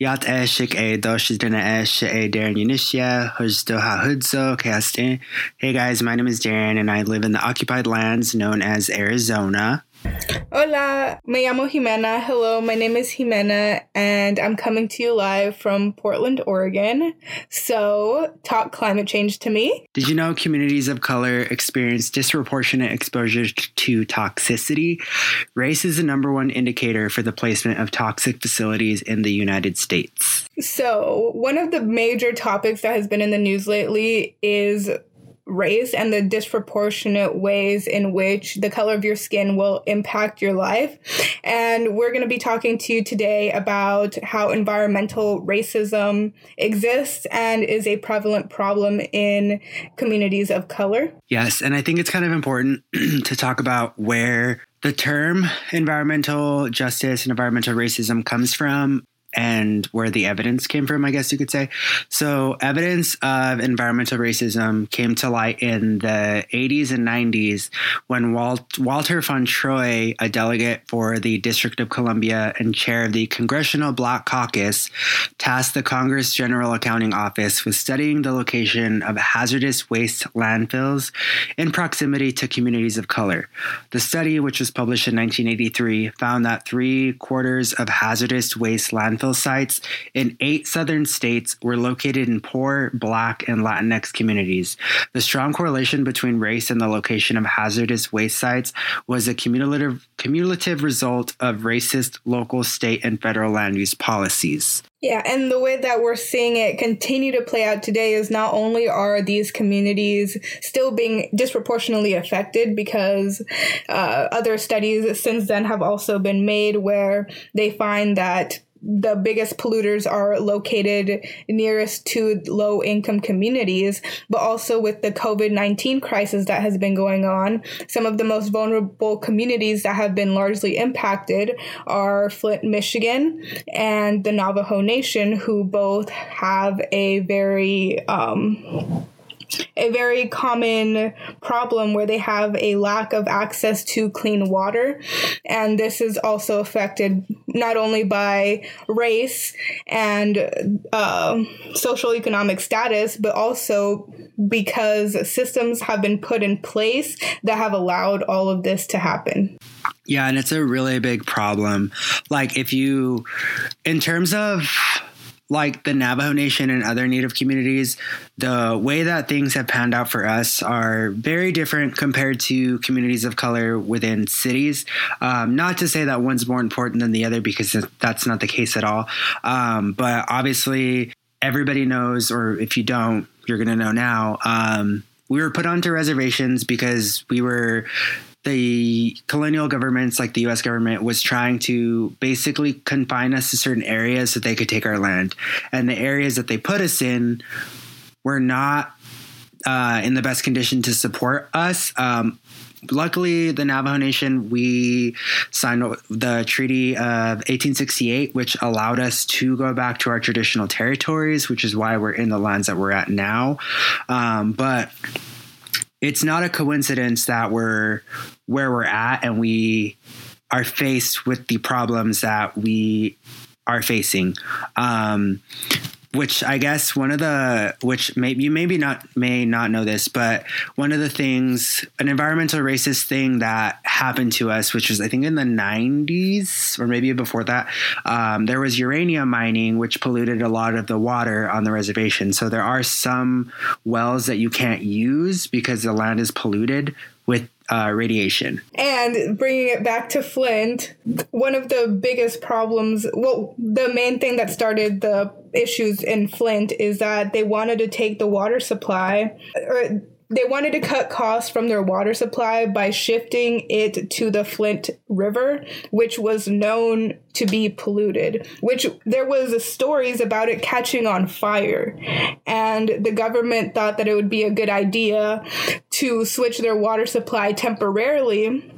Yat e shik e eh, dosh dina e she e eh, Darren Unisha, hujdo ha hudso casting. Hey guys, my name is Darren and I live in the occupied lands known as Arizona. Hola, me llamo Jimena. Hello, my name is Jimena, and I'm coming to you live from Portland, Oregon. So, talk climate change to me. Did you know communities of color experience disproportionate exposure to toxicity? Race is the number one indicator for the placement of toxic facilities in the United States. So, one of the major topics that has been in the news lately is race and the disproportionate ways in which the color of your skin will impact your life. And we're going to be talking to you today about how environmental racism exists and is a prevalent problem in communities of color. Yes, and I think it's kind of important to talk about where the term environmental justice and environmental racism comes from and where the evidence came from, I guess you could say. So, evidence of environmental racism came to light in the 80s and 90s when Walt, Walter Fauntroy, a delegate for the District of Columbia and chair of the Congressional Black Caucus, tasked the Congress General Accounting Office with studying the location of hazardous waste landfills in proximity to communities of color. The study, which was published in 1983, found that three quarters of hazardous waste landfills landfill sites in eight southern states were located in poor Black and Latinx communities. The strong correlation between race and the location of hazardous waste sites was a cumulative, cumulative result of racist local, state, and federal land use policies. Yeah, and the way that we're seeing it continue to play out today is not only are these communities still being disproportionately affected because uh, other studies since then have also been made where they find that the biggest polluters are located nearest to low income communities, but also with the COVID 19 crisis that has been going on, some of the most vulnerable communities that have been largely impacted are Flint, Michigan, and the Navajo Nation, who both have a very um, a very common problem where they have a lack of access to clean water. And this is also affected not only by race and uh, social economic status, but also because systems have been put in place that have allowed all of this to happen. Yeah, and it's a really big problem. Like, if you, in terms of like the Navajo Nation and other Native communities, the way that things have panned out for us are very different compared to communities of color within cities. Um, not to say that one's more important than the other, because that's not the case at all. Um, but obviously, everybody knows, or if you don't, you're going to know now. Um, we were put onto reservations because we were the colonial governments, like the US government, was trying to basically confine us to certain areas so they could take our land. And the areas that they put us in were not uh, in the best condition to support us. Um, luckily, the Navajo Nation, we signed the Treaty of 1868, which allowed us to go back to our traditional territories, which is why we're in the lands that we're at now. Um, but it's not a coincidence that we're where we're at and we are faced with the problems that we are facing. Um, which I guess one of the which may you maybe not may not know this, but one of the things an environmental racist thing that happened to us, which was I think in the '90s or maybe before that, um, there was uranium mining, which polluted a lot of the water on the reservation. So there are some wells that you can't use because the land is polluted with uh, radiation. And bringing it back to Flint, one of the biggest problems, well, the main thing that started the issues in Flint is that they wanted to take the water supply, or they wanted to cut costs from their water supply by shifting it to the Flint River, which was known to be polluted, which there was stories about it catching on fire. And the government thought that it would be a good idea to switch their water supply temporarily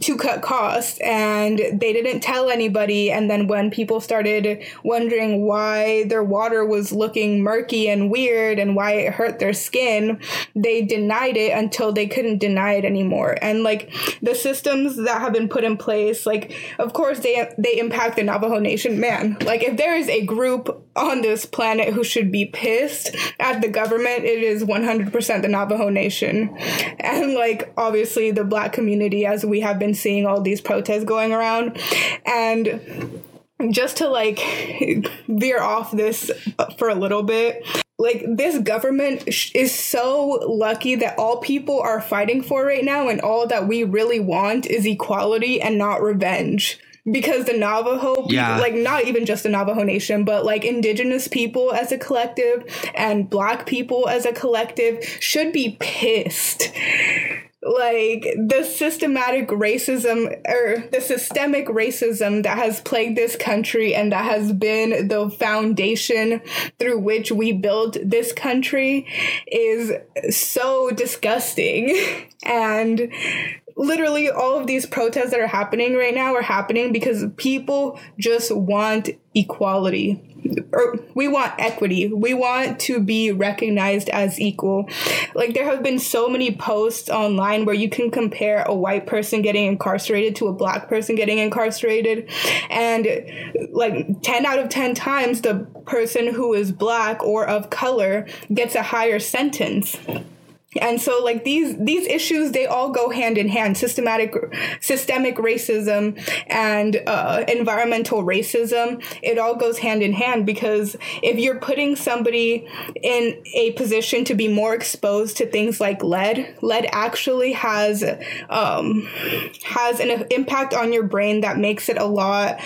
to cut costs. And they didn't tell anybody. And then when people started wondering why their water was looking murky and weird and why it hurt their skin, they denied it until they couldn't deny it anymore. And like the systems that have been put in place, like, of course, they, they impact the Navajo Nation, man, like if there is a group on this planet who should be pissed at the government, it is 100% the Navajo Nation. And like obviously the black community, as we have been seeing all these protests going around. And just to like veer off this for a little bit, like this government is so lucky that all people are fighting for right now and all that we really want is equality and not revenge because the Navajo yeah. like not even just the Navajo Nation, but like indigenous people as a collective and black people as a collective should be pissed like the systematic racism or the systemic racism that has plagued this country and that has been the foundation through which we built this country is so disgusting. And literally all of these protests that are happening right now are happening because people just want equality we want equity. We want to be recognized as equal. Like there have been so many posts online where you can compare a white person getting incarcerated to a black person getting incarcerated and like 10 out of 10 times the person who is black or of color gets a higher sentence and so like these these issues they all go hand in hand. Systematic systemic racism and uh, environmental racism it all goes hand in hand because if you're putting somebody in a position to be more exposed to things like lead lead actually has um, has an impact on your brain that makes it a lot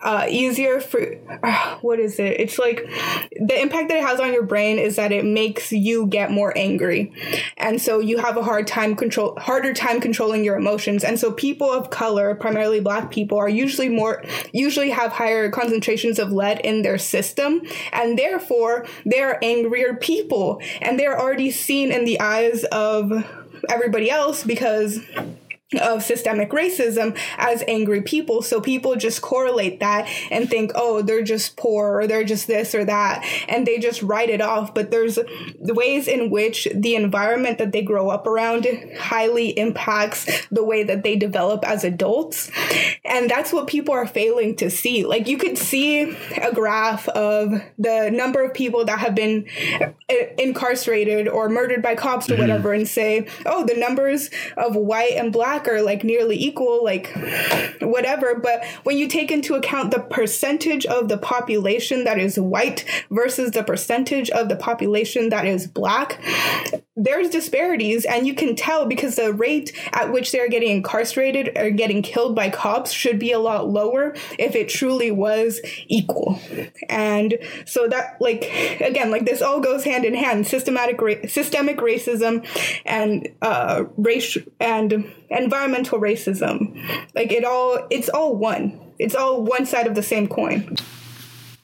uh, easier for uh, what is it? It's like the impact that it has on your brain is that it makes you get more angry and so you have a hard time control harder time controlling your emotions. And so people of color primarily black people are usually more usually have higher concentrations of lead in their system. And therefore they're angrier people. And they're already seen in the eyes of everybody else because of systemic racism as angry people. So people just correlate that and think, oh, they're just poor or they're just this or that. And they just write it off. But there's ways in which the environment that they grow up around highly impacts the way that they develop as adults. And that's what people are failing to see. Like you could see a graph of the number of people that have been incarcerated or murdered by cops or mm-hmm. whatever and say, oh, the numbers of white and black black are like nearly equal, like whatever. But when you take into account the percentage of the population that is white versus the percentage of the population that is black, there's disparities and you can tell because the rate at which they're getting incarcerated or getting killed by cops should be a lot lower if it truly was equal. And so that like again like this all goes hand in hand systematic ra- systemic racism and uh race and environmental racism. Like it all it's all one. It's all one side of the same coin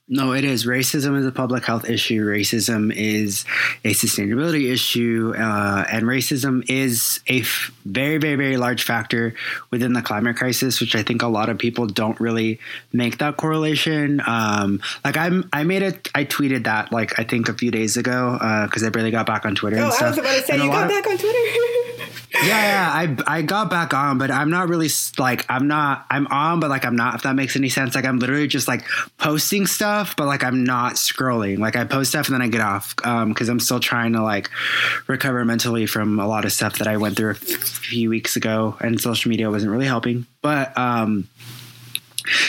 no, it is. Racism is a public health issue. Racism is a sustainability issue. Uh, and racism is a f- very, very, very large factor within the climate crisis, which I think a lot of people don't really make that correlation. Um, like I'm, I made it, I tweeted that like I think a few days ago because uh, I barely got back on Twitter. Oh, I was about to say, and you got back on Twitter. yeah, yeah, I I got back on, but I'm not really like I'm not I'm on, but like I'm not. If that makes any sense, like I'm literally just like posting stuff, but like I'm not scrolling. Like I post stuff and then I get off because um, I'm still trying to like recover mentally from a lot of stuff that I went through a few weeks ago, and social media wasn't really helping. But um,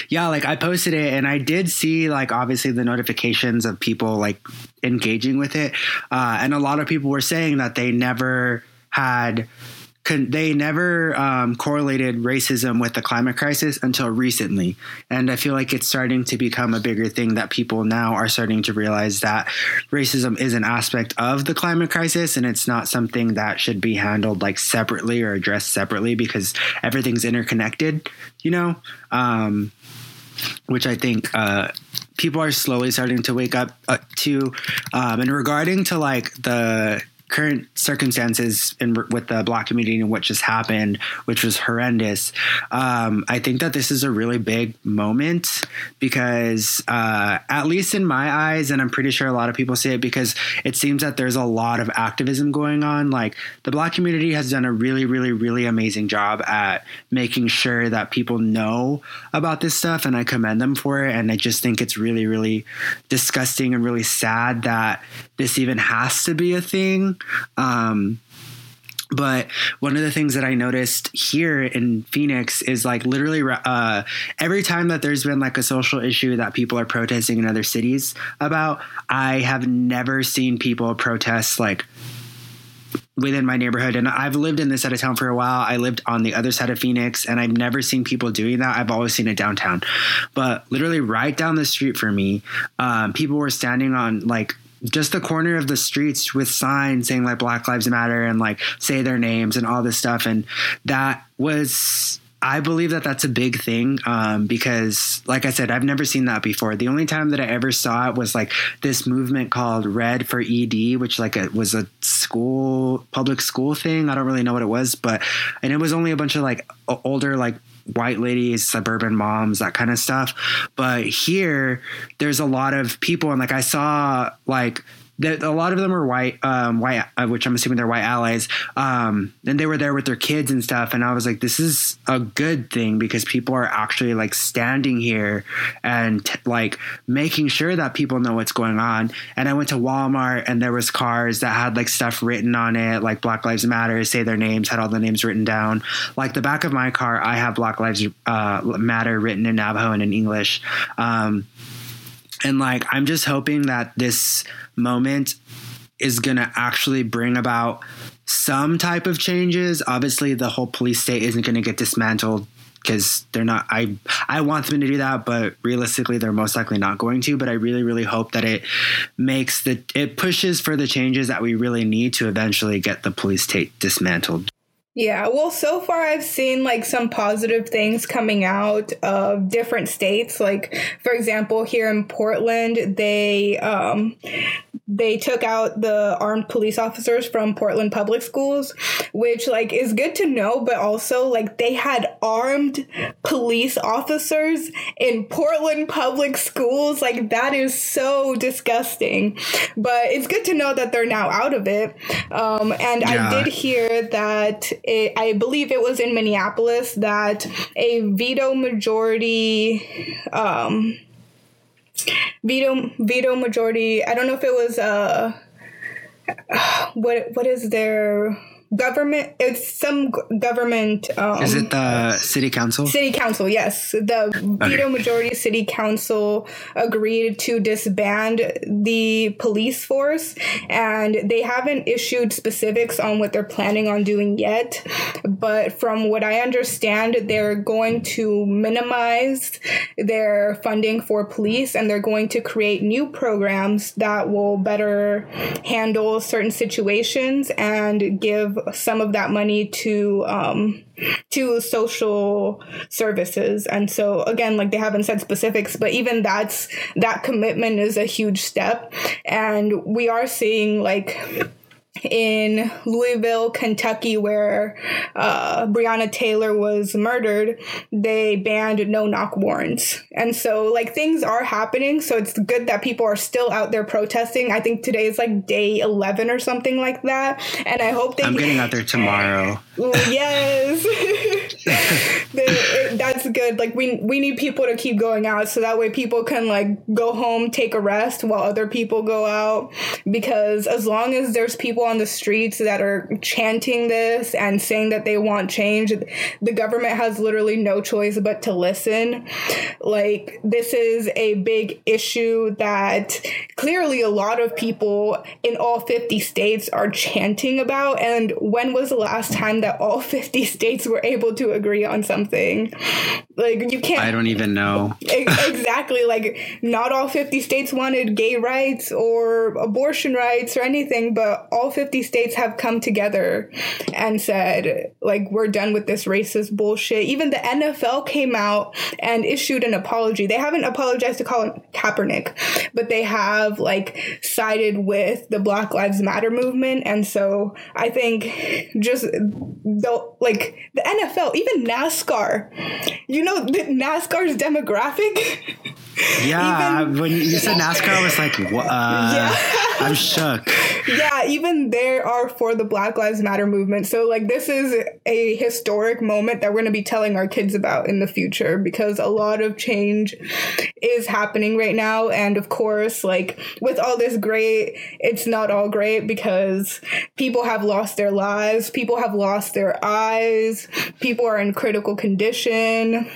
yeah, like I posted it and I did see like obviously the notifications of people like engaging with it, uh, and a lot of people were saying that they never had they never um, correlated racism with the climate crisis until recently. And I feel like it's starting to become a bigger thing that people now are starting to realize that racism is an aspect of the climate crisis and it's not something that should be handled like separately or addressed separately because everything's interconnected, you know? Um, which I think uh, people are slowly starting to wake up uh, to. Um, and regarding to like the current circumstances in, with the black community and what just happened, which was horrendous. Um, I think that this is a really big moment because, uh, at least in my eyes, and I'm pretty sure a lot of people see it because it seems that there's a lot of activism going on. Like the black community has done a really, really, really amazing job at making sure that people know about this stuff, and I commend them for it. And I just think it's really, really disgusting and really sad that this even has to be a thing. Um, but one of the things that I noticed here in Phoenix is like literally uh, every time that there's been like a social issue that people are protesting in other cities about, I have never seen people protest like within my neighborhood and I've lived in this side of town for a while. I lived on the other side of Phoenix and I've never seen people doing that. I've always seen it downtown. But literally right down the street for me, um, people were standing on like just the corner of the streets with signs saying like Black Lives Matter and like say their names and all this stuff. And that was I believe that that's a big thing um, because, like I said, I've never seen that before. The only time that I ever saw it was like this movement called Red for ED, which like a, was a school public school thing. I don't really know what it was, but and it was only a bunch of like older like white ladies, suburban moms, that kind of stuff. But here, there's a lot of people, and like I saw like that a lot of them are white, um, white, uh, which I'm assuming they're white allies. Um, and they were there with their kids and stuff. And I was like, this is a good thing because people are actually like standing here and t- like making sure that people know what's going on. And I went to Walmart and there was cars that had like stuff written on it, like Black Lives Matter, say their names, had all the names written down. Like the back of my car, I have Black Lives uh, Matter written in Navajo and in English. Um, and like, I'm just hoping that this moment is going to actually bring about some type of changes. Obviously, the whole police state isn't going to get dismantled because they're not I I want them to do that, but realistically they're most likely not going to, but I really really hope that it makes the it pushes for the changes that we really need to eventually get the police state dismantled. Yeah, well, so far I've seen like some positive things coming out of different states. Like, for example, here in Portland, they um, they took out the armed police officers from Portland public schools, which like is good to know, but also like they had armed police officers in Portland public schools. Like that is so disgusting. But it's good to know that they're now out of it. Um, and yeah. I did hear that it, I believe it was in Minneapolis that a veto majority um, veto veto majority. I don't know if it was uh what what is their government it's some government um, is it the city council? City council yes. The okay. veto majority city council agreed to disband the police force and they haven't issued specifics on what they're planning on doing yet. But from what i understand they're going to minimize their funding for police and they're going to create new programs that will better handle certain situations and give some of that money to um, to social services. And so again, like they haven't said specifics, but even that's that commitment is a huge step. And we are seeing like in Louisville, Kentucky, where uh, Breonna Taylor was murdered, they banned no knock warrants. And so, like, things are happening. So it's good that people are still out there protesting. I think today is like day 11 or something like that. And I hope they. I'm getting out there tomorrow. yes. they, that's good. Like, we, we need people to keep going out so that way people can, like, go home, take a rest while other people go out. Because as long as there's people on the streets that are chanting this and saying that they want change. The government has literally no choice but to listen. Like, this is a big issue that clearly a lot of people in all 50 states are chanting about. And when was the last time that all 50 states were able to agree on something? Like, you can't. I don't even know. exactly. Like, not all 50 states wanted gay rights or abortion rights or anything, but all 50 states have come together and said, like, we're done with this racist bullshit. Even the NFL came out and issued an apology. They haven't apologized to Colin Kaepernick, but they have, like, sided with the Black Lives Matter movement. And so I think just the, like, the NFL, even NASCAR, you know, the NASCAR's demographic. Yeah, even, when you said NASCAR, I was like, uh, yeah. I'm shook. Even there are for the Black Lives Matter movement. So, like, this is a historic moment that we're going to be telling our kids about in the future because a lot of change is happening right now. And of course, like, with all this great, it's not all great because people have lost their lives, people have lost their eyes, people are in critical condition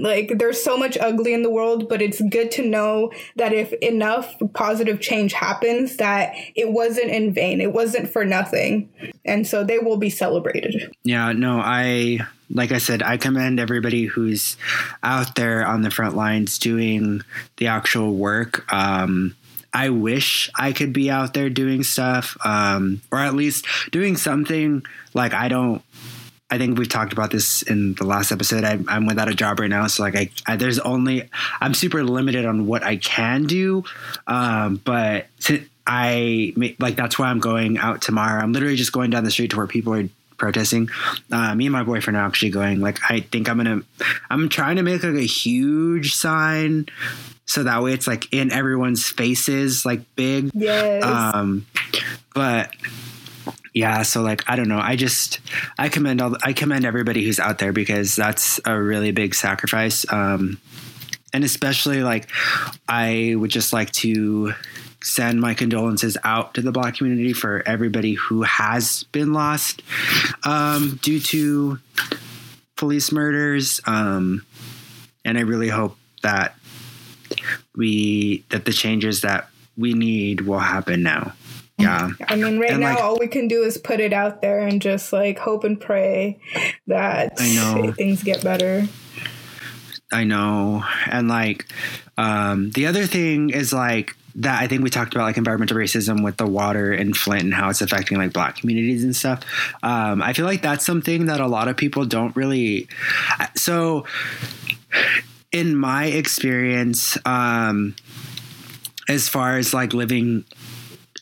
like there's so much ugly in the world but it's good to know that if enough positive change happens that it wasn't in vain. It wasn't for nothing. And so they will be celebrated. Yeah no i like i said i commend everybody who's out there on the front lines doing the actual work. Um I wish I could be out there doing stuff, um, or at least doing something. Like I don't I think we've talked about this in the last episode. I, am without a job right now, so like I, I, there's only I'm super limited on what I can do. Um, but I like that's why I'm going out tomorrow. I'm literally just going down the street to where people are protesting. Uh, me and my boyfriend are actually going. Like I think I'm gonna I'm trying to make like a huge sign so that way it's like in everyone's faces, like big. Yes. Um, but yeah so like i don't know. I just i commend all i commend everybody who's out there because that's a really big sacrifice um and especially like i would just like to send my condolences out to the black community for everybody who has been lost um, due to police murders um, and i really hope that we that the changes that we need will happen now yeah. I mean, right and now, like, all we can do is put it out there and just like hope and pray that I know. things get better. I know. And like, um, the other thing is like, that I think we talked about like environmental racism with the water in Flint and how it's affecting like black communities and stuff. Um, I feel like that's something that a lot of people don't really. So, in my experience, um, as far as like living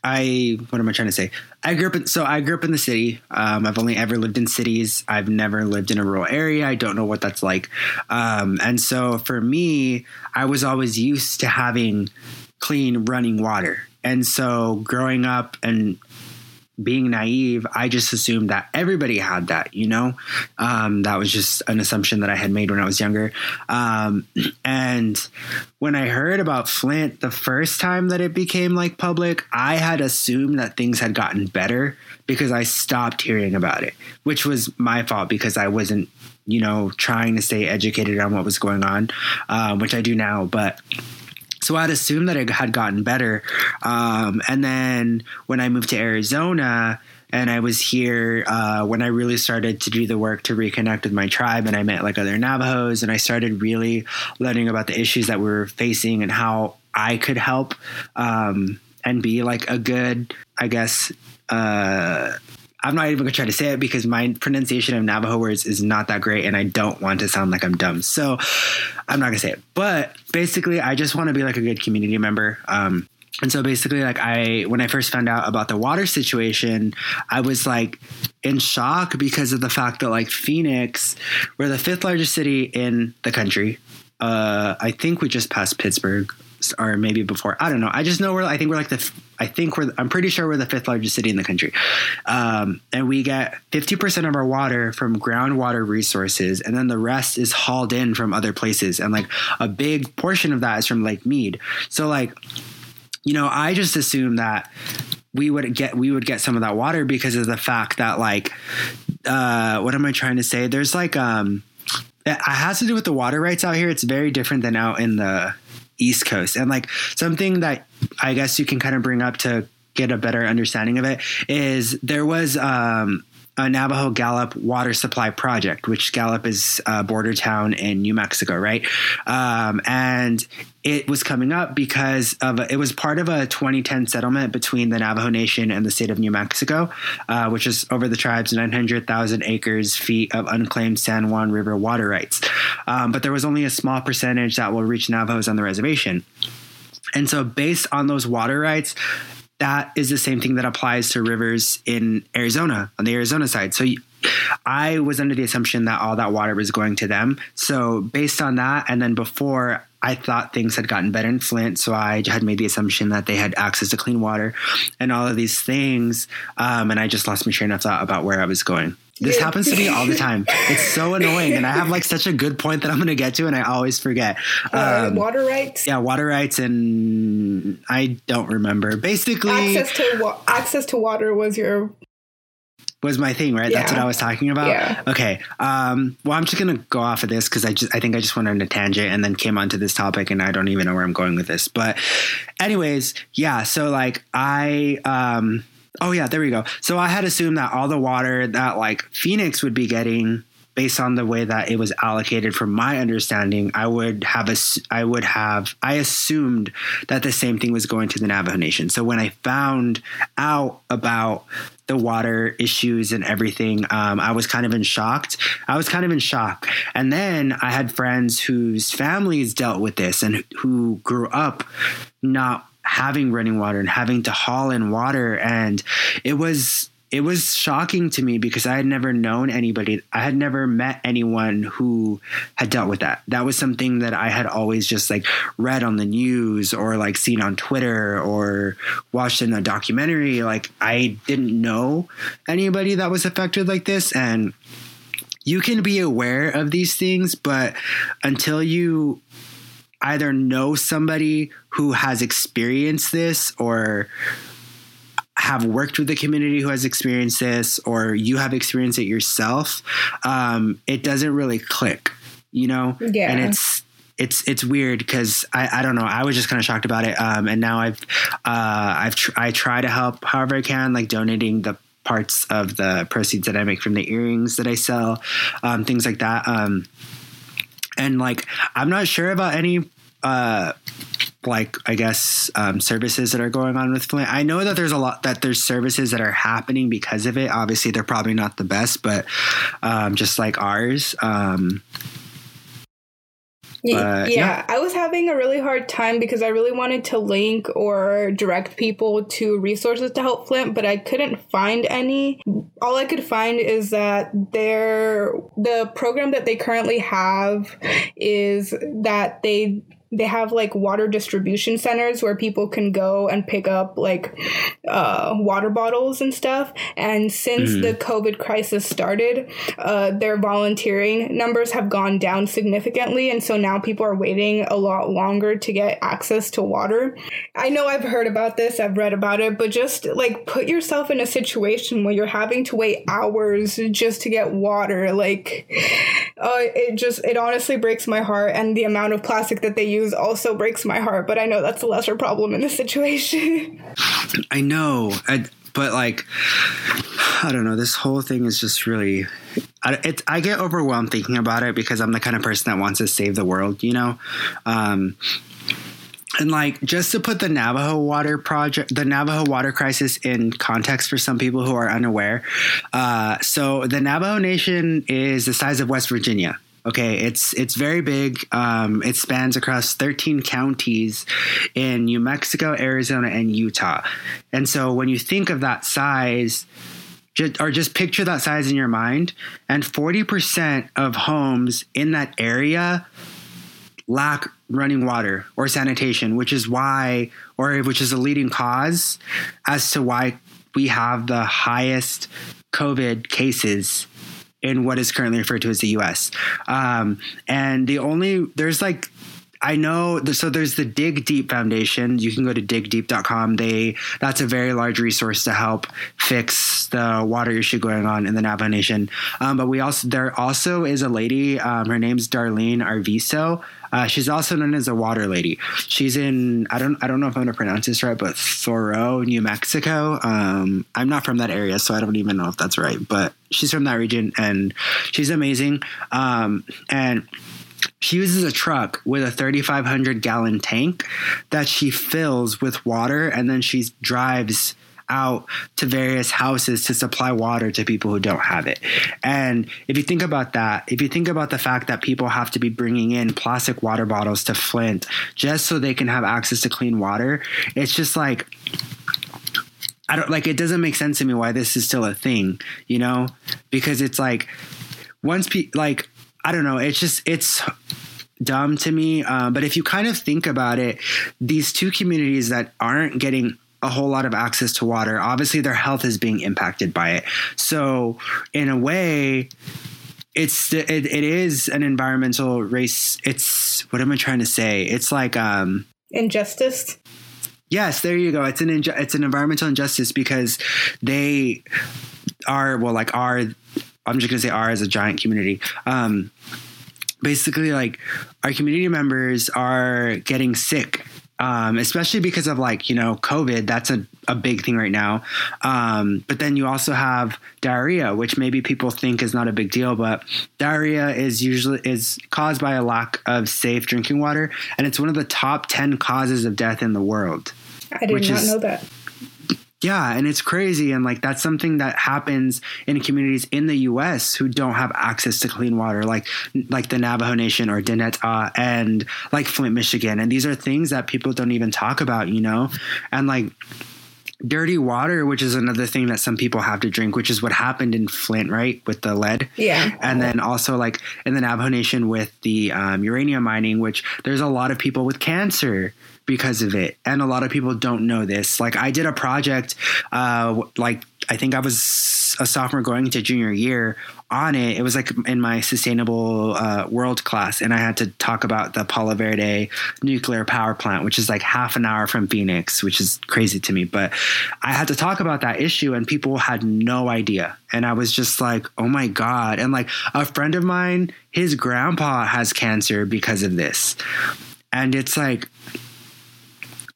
I what am I trying to say? I grew up in so I grew up in the city. Um, I've only ever lived in cities. I've never lived in a rural area. I don't know what that's like. Um, and so for me, I was always used to having clean running water. And so growing up and being naive, I just assumed that everybody had that, you know? Um, that was just an assumption that I had made when I was younger. Um, and when I heard about Flint the first time that it became like public, I had assumed that things had gotten better because I stopped hearing about it, which was my fault because I wasn't, you know, trying to stay educated on what was going on, um, which I do now. But so I'd assumed that it had gotten better. Um, and then when I moved to Arizona, and I was here uh, when I really started to do the work to reconnect with my tribe, and I met like other Navajos, and I started really learning about the issues that we were facing and how I could help um, and be like a good, I guess, uh, I'm not even gonna try to say it because my pronunciation of Navajo words is not that great, and I don't want to sound like I'm dumb. So I'm not gonna say it. But basically, I just want to be like a good community member. Um, and so basically, like I, when I first found out about the water situation, I was like in shock because of the fact that like Phoenix, we're the fifth largest city in the country. Uh, I think we just passed Pittsburgh or maybe before. I don't know. I just know we're. I think we're like the. I think we're. I'm pretty sure we're the fifth largest city in the country, um, and we get 50 percent of our water from groundwater resources, and then the rest is hauled in from other places, and like a big portion of that is from Lake Mead. So like, you know, I just assume that we would get we would get some of that water because of the fact that like, uh, what am I trying to say? There's like um. It has to do with the water rights out here. It's very different than out in the East Coast. And like something that I guess you can kind of bring up to get a better understanding of it is there was um a Navajo Gallup water supply project, which Gallup is a border town in New Mexico, right? Um, and it was coming up because of a, it was part of a 2010 settlement between the Navajo Nation and the state of New Mexico, uh, which is over the tribe's 900,000 acres feet of unclaimed San Juan River water rights. Um, but there was only a small percentage that will reach Navajos on the reservation. And so, based on those water rights, that is the same thing that applies to rivers in Arizona on the Arizona side. So I was under the assumption that all that water was going to them. So based on that, and then before I thought things had gotten better in Flint, so I had made the assumption that they had access to clean water and all of these things. Um, and I just lost my train of thought about where I was going. This happens to me all the time. It's so annoying, and I have like such a good point that I'm going to get to, and I always forget. Uh, um, water rights. Yeah, water rights, and I don't remember. Basically, access to wa- access to water was your was my thing, right? Yeah. That's what I was talking about. Yeah. Okay. Um, well, I'm just gonna go off of this because I just I think I just went on a tangent and then came onto this topic, and I don't even know where I'm going with this. But, anyways, yeah. So like I um Oh yeah, there we go. So I had assumed that all the water that like Phoenix would be getting based on the way that it was allocated from my understanding i would have a i would have i assumed that the same thing was going to the navajo nation so when i found out about the water issues and everything um, i was kind of in shock. i was kind of in shock and then i had friends whose families dealt with this and who grew up not having running water and having to haul in water and it was it was shocking to me because I had never known anybody. I had never met anyone who had dealt with that. That was something that I had always just like read on the news or like seen on Twitter or watched in a documentary. Like I didn't know anybody that was affected like this. And you can be aware of these things, but until you either know somebody who has experienced this or have worked with the community who has experienced this or you have experienced it yourself um, it doesn't really click you know? Yeah. and it's it's it's weird because I, I don't know. I was just kind of shocked about it um, and now I've uh, I've tr- I try to help however I can like donating the parts of the proceeds that I make from the earrings that I sell um, things like that um, and like I'm not sure about any uh like I guess um, services that are going on with Flint. I know that there's a lot that there's services that are happening because of it. Obviously, they're probably not the best, but um, just like ours. Um, yeah, yeah, I was having a really hard time because I really wanted to link or direct people to resources to help Flint, but I couldn't find any. All I could find is that their the program that they currently have is that they they have like water distribution centers where people can go and pick up like uh, water bottles and stuff. And since mm-hmm. the COVID crisis started, uh, their volunteering numbers have gone down significantly. And so now people are waiting a lot longer to get access to water. I know I've heard about this, I've read about it, but just like put yourself in a situation where you're having to wait hours just to get water. Like, uh, it just, it honestly breaks my heart. And the amount of plastic that they use also breaks my heart, but I know that's a lesser problem in this situation. I know. I, but like I don't know. This whole thing is just really. I, it, I get overwhelmed thinking about it because I'm the kind of person that wants to save the world, you know. Um, and like just to put the Navajo water project, the Navajo water crisis in context for some people who are unaware. Uh, so the Navajo Nation is the size of West Virginia. Okay, it's it's very big. Um, it spans across 13 counties in New Mexico, Arizona, and Utah. And so when you think of that size, or just picture that size in your mind, and 40% of homes in that area lack running water or sanitation, which is why, or which is a leading cause as to why we have the highest COVID cases in what is currently referred to as the U.S. Um, and the only there's like I know so there's the Dig Deep Foundation. You can go to digdeep.com. They that's a very large resource to help fix the water issue going on in the Navajo Nation. Um, but we also there also is a lady. Um, her name's Darlene Arviso. Uh, she's also known as a water lady. She's in I don't I don't know if I'm to pronounce this right, but Thoreau, New Mexico. Um, I'm not from that area, so I don't even know if that's right. But she's from that region, and she's amazing. Um, and she uses a truck with a 3500 gallon tank that she fills with water and then she drives out to various houses to supply water to people who don't have it. And if you think about that, if you think about the fact that people have to be bringing in plastic water bottles to Flint just so they can have access to clean water, it's just like I don't like it doesn't make sense to me why this is still a thing, you know? Because it's like once pe- like I don't know. It's just it's dumb to me. Uh, but if you kind of think about it, these two communities that aren't getting a whole lot of access to water, obviously their health is being impacted by it. So in a way, it's it, it is an environmental race. It's what am I trying to say? It's like um injustice. Yes, there you go. It's an inju- it's an environmental injustice because they are well like are I'm just gonna say R as a giant community. Um, basically, like our community members are getting sick. Um, especially because of like you know COVID, that's a, a big thing right now. Um, but then you also have diarrhea, which maybe people think is not a big deal, but diarrhea is usually is caused by a lack of safe drinking water, and it's one of the top ten causes of death in the world. I did not is, know that. Yeah, and it's crazy. And like that's something that happens in communities in the US who don't have access to clean water, like like the Navajo Nation or Diné t'ah and like Flint, Michigan. And these are things that people don't even talk about, you know? And like dirty water, which is another thing that some people have to drink, which is what happened in Flint, right, with the lead. Yeah. And then also like in the Navajo Nation with the um, uranium mining, which there's a lot of people with cancer because of it. And a lot of people don't know this. Like I did a project, uh, like I think I was a sophomore going into junior year on it. It was like in my sustainable uh, world class, and I had to talk about the Palo Verde nuclear power plant, which is like half an hour from Phoenix, which is crazy to me. But I had to talk about that issue, and people had no idea. And I was just like, oh my God. And like a friend of mine, his grandpa has cancer because of this. And it's like,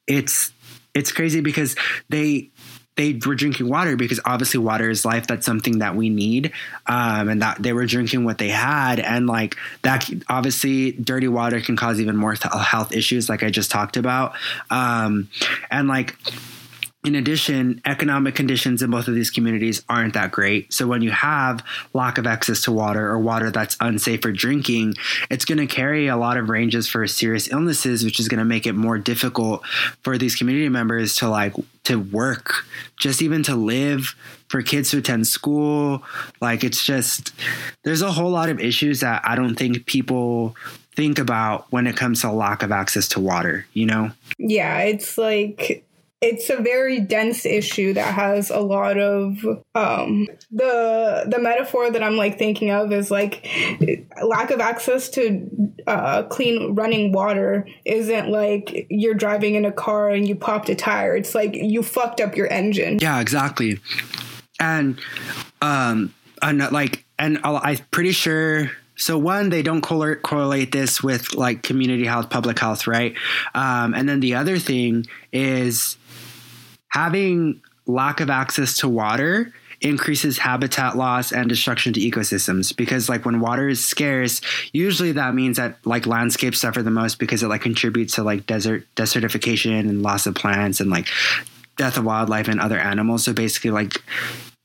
it's it's crazy because they they were drinking water because obviously water is life. That's something that we need, um, and that they were drinking what they had, and like that. Obviously, dirty water can cause even more health issues, like I just talked about, um, and like in addition, economic conditions in both of these communities aren't that great. So when you have lack of access to water or water that's unsafe for drinking, it's going to carry a lot of ranges for serious illnesses, which is going to make it more difficult for these community members to like to work, just even to live, for kids to attend school. Like it's just there's a whole lot of issues that I don't think people think about when it comes to lack of access to water, you know? Yeah, it's like it's a very dense issue that has a lot of um, the the metaphor that I'm like thinking of is like lack of access to uh, clean running water isn't like you're driving in a car and you popped a tire. It's like you fucked up your engine. Yeah, exactly. And um, and like and I'm pretty sure so one they don't correlate this with like community health public health right? Um, and then the other thing is having lack of access to water increases habitat loss and destruction to ecosystems because like when water is scarce usually that means that like landscapes suffer the most because it like contributes to like desert desertification and loss of plants and like death of wildlife and other animals. So basically like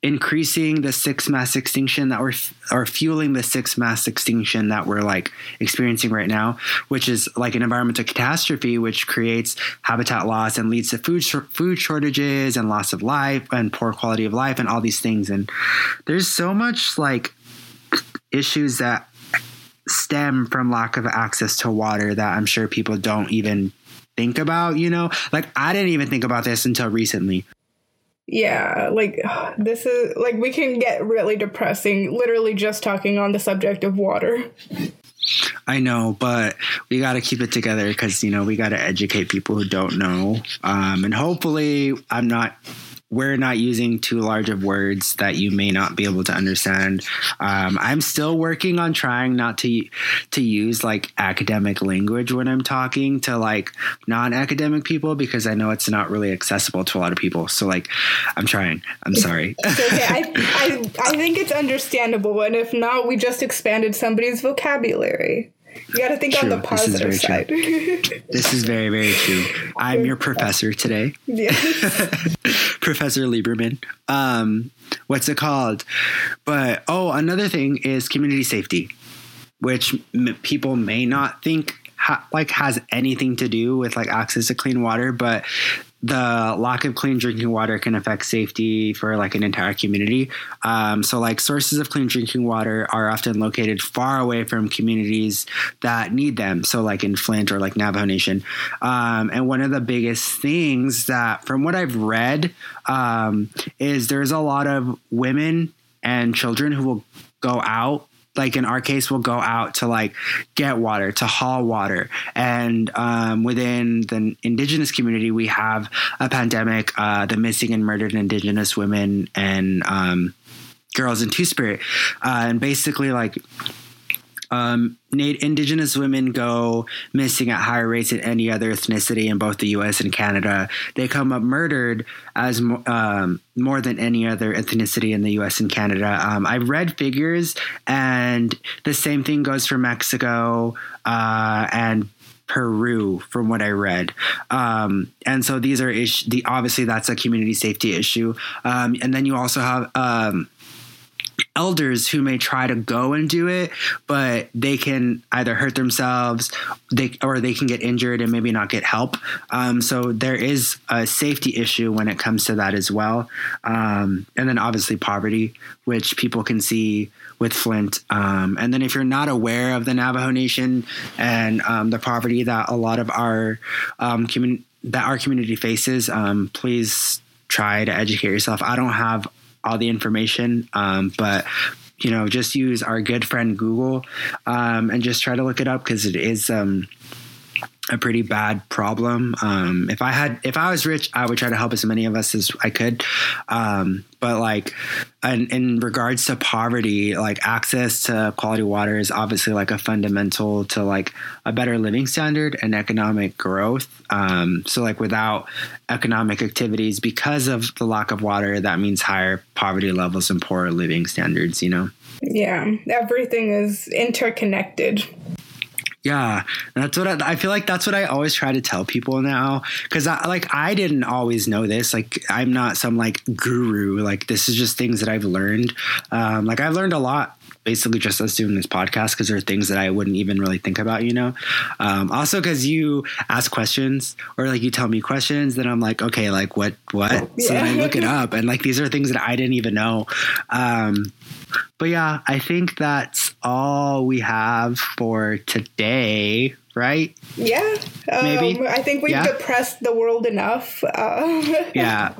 increasing the six mass extinction that we're are fueling the six mass extinction that we're like experiencing right now which is like an environmental catastrophe which creates habitat loss and leads to food food shortages and loss of life and poor quality of life and all these things and there's so much like issues that stem from lack of access to water that I'm sure people don't even think about, you know? Like I didn't even think about this until recently yeah like this is like we can get really depressing literally just talking on the subject of water. I know, but we got to keep it together because you know we got to educate people who don't know, um, and hopefully, I'm not we're not using too large of words that you may not be able to understand. Um, I'm still working on trying not to to use like academic language when I'm talking to like non-academic people because I know it's not really accessible to a lot of people. So like, I'm trying. I'm sorry. okay. I, I I think it's understandable, and if not, we just expanded somebody's vocabulary. You got to think true. on the positive this side. this is very, very true. I'm your professor today. Yes. Professor Lieberman. Um, what's it called? But oh, another thing is community safety, which m- people may not think ha- like has anything to do with like access to clean water, but the lack of clean drinking water can affect safety for like an entire community. Um, so, like sources of clean drinking water are often located far away from communities that need them. So, like in Flint or like Navajo Nation. Um, and one of the biggest things that, from what I've read, um, is there's a lot of women and children who will go out like in our case we'll go out to like get water to haul water. And um, within the indigenous community we have a pandemic uh, the missing and murdered indigenous women and um, girls in two spirit. Uh, and basically like um, indigenous women go missing at higher rates than any other ethnicity in both the U.S. and Canada. They come up murdered as um, more than any other ethnicity in the U.S. and Canada. Um, I've read figures, and the same thing goes for Mexico uh, and Peru, from what I read. Um, and so these are the obviously that's a community safety issue. Um, and then you also have um, elders who may try to go and do it, but they can either hurt themselves, they or they can get injured and maybe not get help. Um, so there is a safety issue when it comes to that as well. Um, and then obviously poverty, which people can see with Flint. Um, and then if you're not aware of the Navajo Nation and um, the poverty that a lot of our um, community that our community faces, um, please try to educate yourself. I don't have all the information. Um, but you know, just use our good friend Google um, and just try to look it up because it is um, a pretty bad problem. Um, if I had, if I was rich, I would try to help as many of us as I could. Um, but like, in, in, regards to poverty, like access to quality water is obviously like a fundamental to like a better living standard and economic growth. Um, so like without economic activities, because of the lack of water, that means higher poverty levels and poorer living standards. You know. Yeah, everything is interconnected. Yeah, that's what I, I, feel like. That's what I always try to tell people now, because I like I didn't always know this. Like I'm not some like guru. Like this is just things that I've learned. Um, like I've learned a lot basically just us doing this podcast because there are things that I wouldn't even really think about, you know. Um, also, because you ask questions or like you tell me questions, then I'm like, okay, like what, what? Yeah. So I look it up, and like these are things that I didn't even know. Um, but yeah, I think that's all we have for today, right? Yeah. Maybe. Um, I think we've yeah. depressed the world enough. Uh, yeah.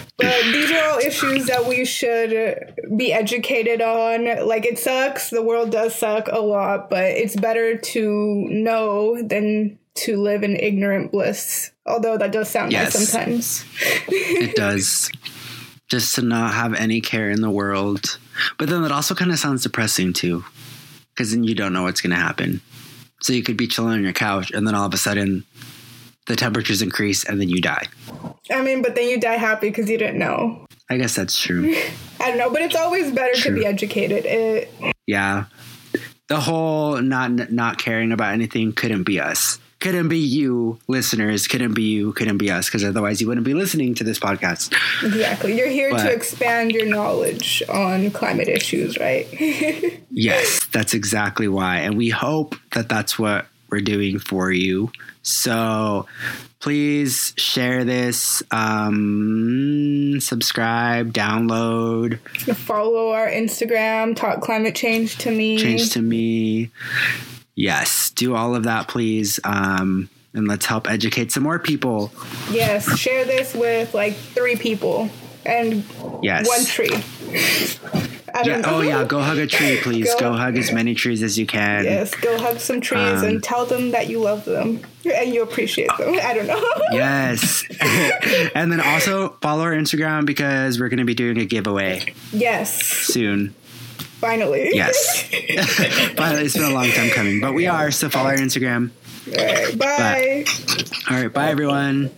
but these are all issues that we should be educated on. Like, it sucks. The world does suck a lot, but it's better to know than to live in ignorant bliss. Although that does sound yes. nice sometimes. it does just to not have any care in the world. But then that also kind of sounds depressing too, because then you don't know what's going to happen. So you could be chilling on your couch, and then all of a sudden, the temperatures increase, and then you die. I mean, but then you die happy because you didn't know. I guess that's true. I don't know, but it's always better true. to be educated. It, yeah, the whole not not caring about anything couldn't be us couldn't be you, listeners, couldn't be you, couldn't be us, because otherwise you wouldn't be listening to this podcast. Exactly. You're here but, to expand your knowledge on climate issues, right? yes, that's exactly why. And we hope that that's what we're doing for you. So please share this, um, subscribe, download, follow our Instagram, talk climate change to me. Change to me yes, do all of that, please. Um, and let's help educate some more people. Yes, share this with like three people and yes. one tree. I don't Yeah, know. oh yeah, go hug a tree, please. Go- Go, hug as many trees as you can. Yes, go hug some trees Um, and tell them that you love them and you appreciate them. I don't know. Yes. and then also follow our Instagram because we're going to be doing a giveaway yes, soon. finally. Yes. but it's been a long time coming. But we are, so follow our Instagram. All right, bye. All right, bye everyone.